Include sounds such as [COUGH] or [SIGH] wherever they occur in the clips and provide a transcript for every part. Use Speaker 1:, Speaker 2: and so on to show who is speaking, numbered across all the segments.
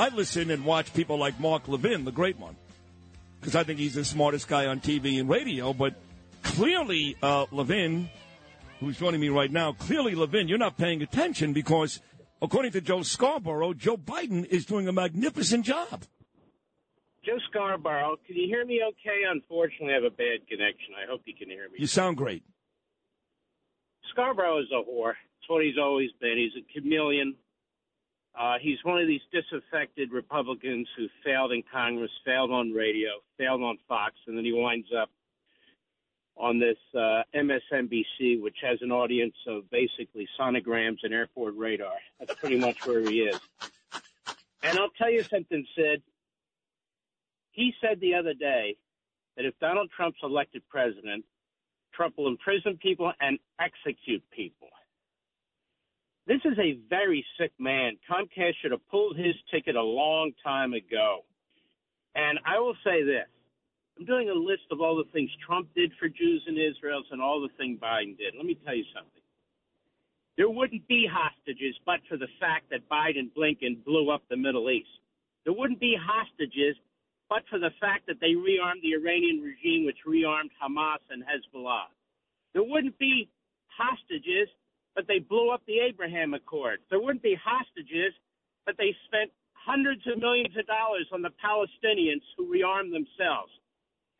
Speaker 1: I listen and watch people like Mark Levin, the great one, because I think he's the smartest guy on TV and radio. But clearly, uh, Levin, who's joining me right now, clearly, Levin, you're not paying attention because, according to Joe Scarborough, Joe Biden is doing a magnificent job.
Speaker 2: Joe Scarborough, can you hear me okay? Unfortunately, I have a bad connection. I hope you can hear me.
Speaker 1: You sound great.
Speaker 2: Scarborough is a whore. That's what he's always been. He's a chameleon. Uh, he's one of these disaffected Republicans who failed in Congress, failed on radio, failed on Fox, and then he winds up on this uh, MSNBC, which has an audience of basically sonograms and airport radar. That's pretty much where he is. And I'll tell you something, Sid. He said the other day that if Donald Trump's elected president, Trump will imprison people and execute people. This is a very sick man. Comcast should have pulled his ticket a long time ago. And I will say this I'm doing a list of all the things Trump did for Jews in Israel and all the things Biden did. Let me tell you something. There wouldn't be hostages but for the fact that Biden Blinken blew up the Middle East. There wouldn't be hostages but for the fact that they rearmed the Iranian regime, which rearmed Hamas and Hezbollah. There wouldn't be hostages, but they blew up the Abraham Accords. There wouldn't be hostages, but they spent hundreds of millions of dollars on the Palestinians who rearmed themselves.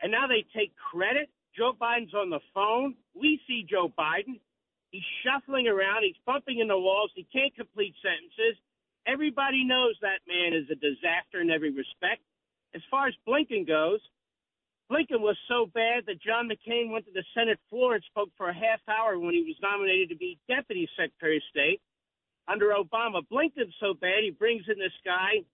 Speaker 2: And now they take credit. Joe Biden's on the phone. We see Joe Biden. He's shuffling around. He's bumping into walls. He can't complete sentences. Everybody knows that man is a disaster in every respect. As far as Blinken goes, Blinken was so bad that John McCain went to the Senate floor and spoke for a half hour when he was nominated to be Deputy Secretary of State under Obama. Blinken's so bad he brings in this guy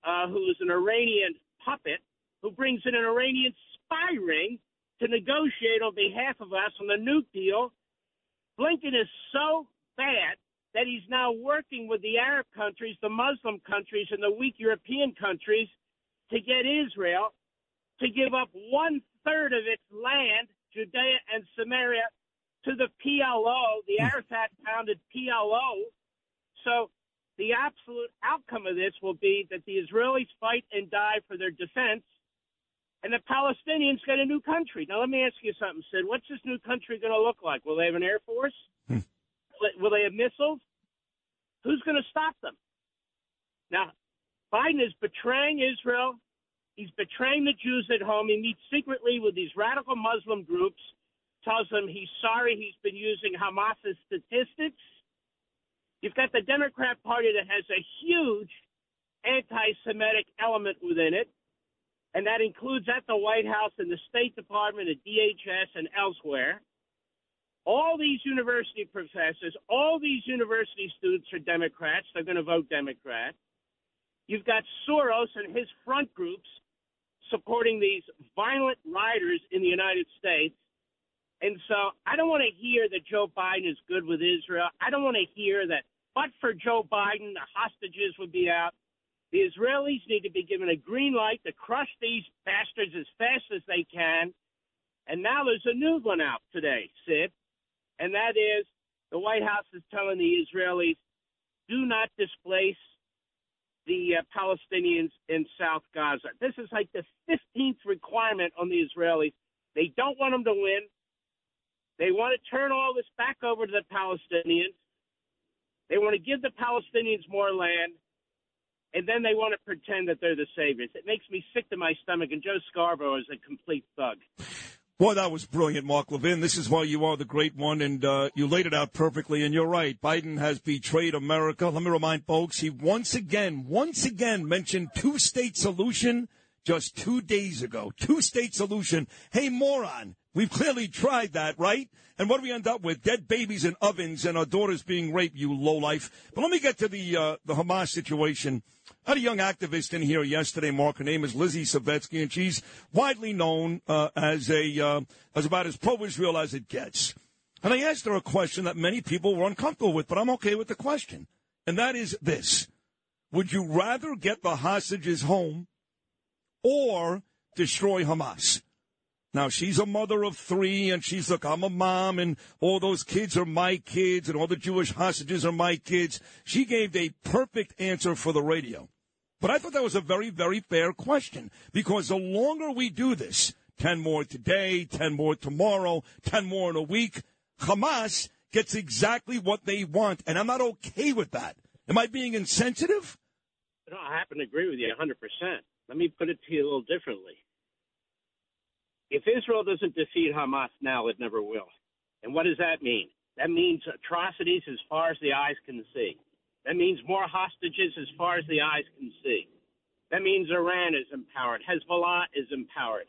Speaker 2: uh, who is an Iranian puppet, who brings in an Iranian spy ring to negotiate on behalf of us on the nuke deal. Blinken is so bad that he's now working with the Arab countries, the Muslim countries, and the weak European countries to get Israel to give up one third of its land, Judea and Samaria, to the PLO, the hmm. Arafat founded PLO. So the absolute outcome of this will be that the Israelis fight and die for their defense, and the Palestinians get a new country. Now, let me ask you something, Sid. What's this new country going to look like? Will they have an air force? Hmm. Will they have missiles? Who's going to stop them? Now, Biden is betraying Israel. He's betraying the Jews at home. He meets secretly with these radical Muslim groups, tells them he's sorry he's been using Hamas's statistics. You've got the Democrat Party that has a huge anti Semitic element within it, and that includes at the White House and the State Department, at DHS, and elsewhere. All these university professors, all these university students are Democrats. They're going to vote Democrat. You've got Soros and his front groups supporting these violent rioters in the United States. And so I don't want to hear that Joe Biden is good with Israel. I don't want to hear that, but for Joe Biden, the hostages would be out. The Israelis need to be given a green light to crush these bastards as fast as they can. And now there's a new one out today, Sid, and that is the White House is telling the Israelis do not displace the uh, Palestinians in South Gaza. This is like the 15th requirement on the Israelis. They don't want them to win. They want to turn all this back over to the Palestinians. They want to give the Palestinians more land, and then they want to pretend that they're the saviors. It makes me sick to my stomach, and Joe Scarborough is a complete thug.
Speaker 1: Boy, that was brilliant, Mark Levin. This is why you are the great one, and uh, you laid it out perfectly. And you're right. Biden has betrayed America. Let me remind folks, he once again, once again mentioned two-state solution just two days ago. Two-state solution. Hey, moron. We've clearly tried that, right? And what do we end up with? Dead babies in ovens and our daughters being raped, you lowlife. But let me get to the uh, the Hamas situation. I had a young activist in here yesterday, Mark. Her name is Lizzie Savetsky, and she's widely known uh, as a uh, as about as pro-Israel as it gets. And I asked her a question that many people were uncomfortable with, but I'm okay with the question. And that is this. Would you rather get the hostages home or destroy Hamas? Now she's a mother of three, and she's like, I'm a mom, and all those kids are my kids, and all the Jewish hostages are my kids. She gave a perfect answer for the radio. But I thought that was a very, very fair question because the longer we do this, 10 more today, 10 more tomorrow, 10 more in a week, Hamas gets exactly what they want. And I'm not okay with that. Am I being insensitive?
Speaker 2: No, I happen to agree with you 100%. Let me put it to you a little differently. If Israel doesn't defeat Hamas now, it never will. And what does that mean? That means atrocities as far as the eyes can see. That means more hostages as far as the eyes can see. That means Iran is empowered. Hezbollah is empowered.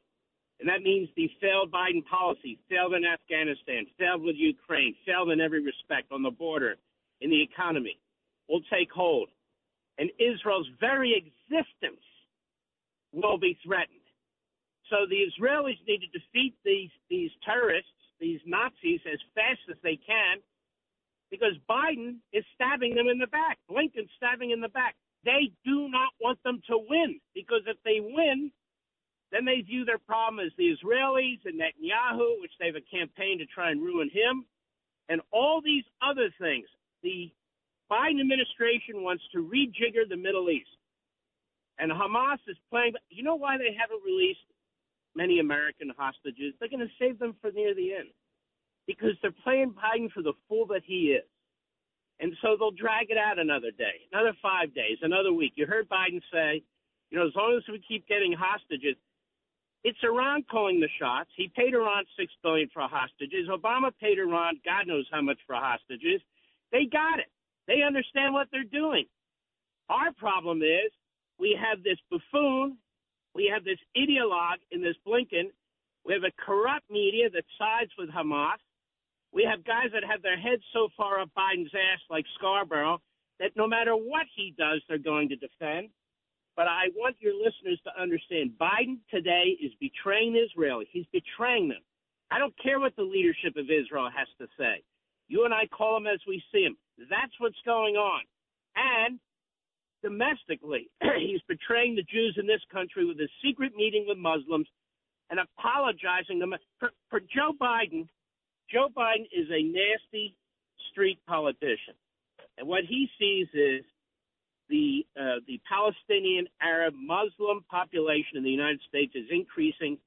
Speaker 2: And that means the failed Biden policy, failed in Afghanistan, failed with Ukraine, failed in every respect on the border, in the economy, will take hold. And Israel's very existence will be threatened. So the Israelis need to defeat these, these terrorists, these Nazis, as fast as they can because Biden is stabbing them in the back. Blinken's stabbing in the back. They do not want them to win because if they win, then they view their problem as the Israelis and Netanyahu, which they have a campaign to try and ruin him, and all these other things. The Biden administration wants to rejigger the Middle East. And Hamas is playing. You know why they haven't released many American hostages? They're going to save them for near the end because they're playing Biden for the fool that he is. And so they'll drag it out another day, another five days, another week. You heard Biden say, you know, as long as we keep getting hostages, it's Iran calling the shots. He paid Iran six billion for hostages. Obama paid Iran God knows how much for hostages. They got it. They understand what they're doing. Our problem is we have this buffoon, we have this ideologue in this Blinken, we have a corrupt media that sides with Hamas, we have guys that have their heads so far up Biden's ass, like Scarborough, that no matter what he does, they're going to defend. But I want your listeners to understand Biden today is betraying Israel. He's betraying them. I don't care what the leadership of Israel has to say. You and I call him as we see him. That's what's going on. And domestically, [CLEARS THROAT] he's betraying the Jews in this country with a secret meeting with Muslims and apologizing to them. For, for Joe Biden, Joe Biden is a nasty street politician, and what he sees is the uh, the Palestinian Arab Muslim population in the United States is increasing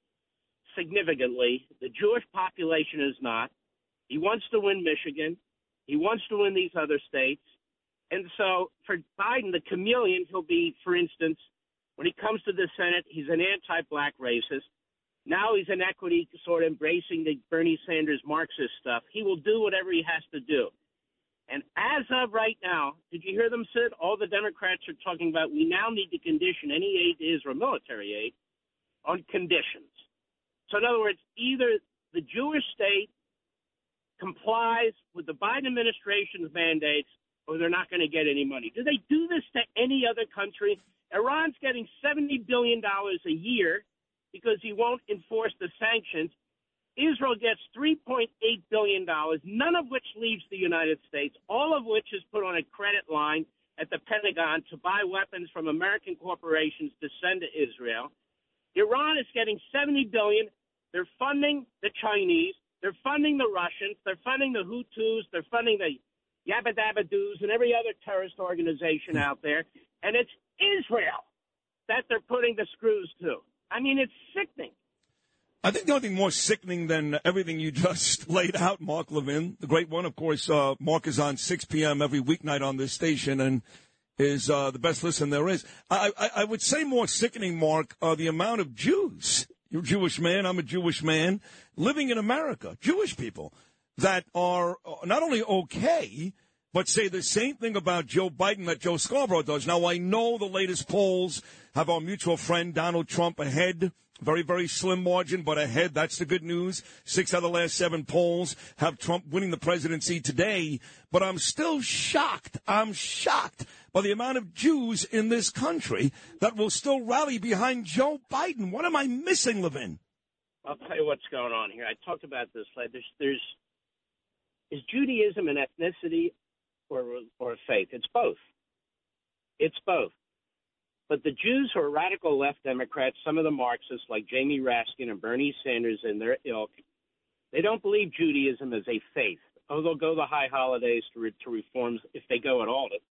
Speaker 2: significantly. The Jewish population is not. He wants to win Michigan. He wants to win these other states. And so for Biden, the chameleon, he'll be, for instance, when he comes to the Senate, he's an anti black racist. Now he's in equity, sort of embracing the Bernie Sanders Marxist stuff. He will do whatever he has to do. And as of right now, did you hear them, Sid? All the Democrats are talking about we now need to condition any aid to Israel, military aid, on conditions. So, in other words, either the Jewish state complies with the Biden administration's mandates or they're not going to get any money. Do they do this to any other country? Iran's getting $70 billion a year because he won't enforce the sanctions. Israel gets $3.8 billion, none of which leaves the United States, all of which is put on a credit line at the Pentagon to buy weapons from American corporations to send to Israel. Iran is getting 70 billion. They're funding the Chinese. They're funding the Russians. They're funding the Houthis. They're funding the Yabba Dabba Doos and every other terrorist organization out there. And it's Israel that they're putting the screws to. I mean, it's sickening.
Speaker 1: I think the only thing more sickening than everything you [LAUGHS] just laid out, Mark Levin, the great one, of course, uh, Mark is on 6 p.m. every weeknight on this station and is uh, the best listen there is. I, I, I would say more sickening, Mark, are the amount of Jews. You're a Jewish man, I'm a Jewish man, living in America, Jewish people, that are uh, not only okay, but say the same thing about Joe Biden that Joe Scarborough does. Now, I know the latest polls have our mutual friend Donald Trump ahead. Very, very slim margin, but ahead. That's the good news. Six out of the last seven polls have Trump winning the presidency today. But I'm still shocked. I'm shocked by the amount of Jews in this country that will still rally behind Joe Biden. What am I missing, Levin?
Speaker 2: I'll tell you what's going on here. I talked about this. There's, there's is Judaism an ethnicity or or faith. It's both. It's both. But the Jews who are radical left Democrats, some of the Marxists like Jamie Raskin and Bernie Sanders and their ilk, they don't believe Judaism is a faith. Oh, they'll go the high holidays to, re- to reforms if they go at all to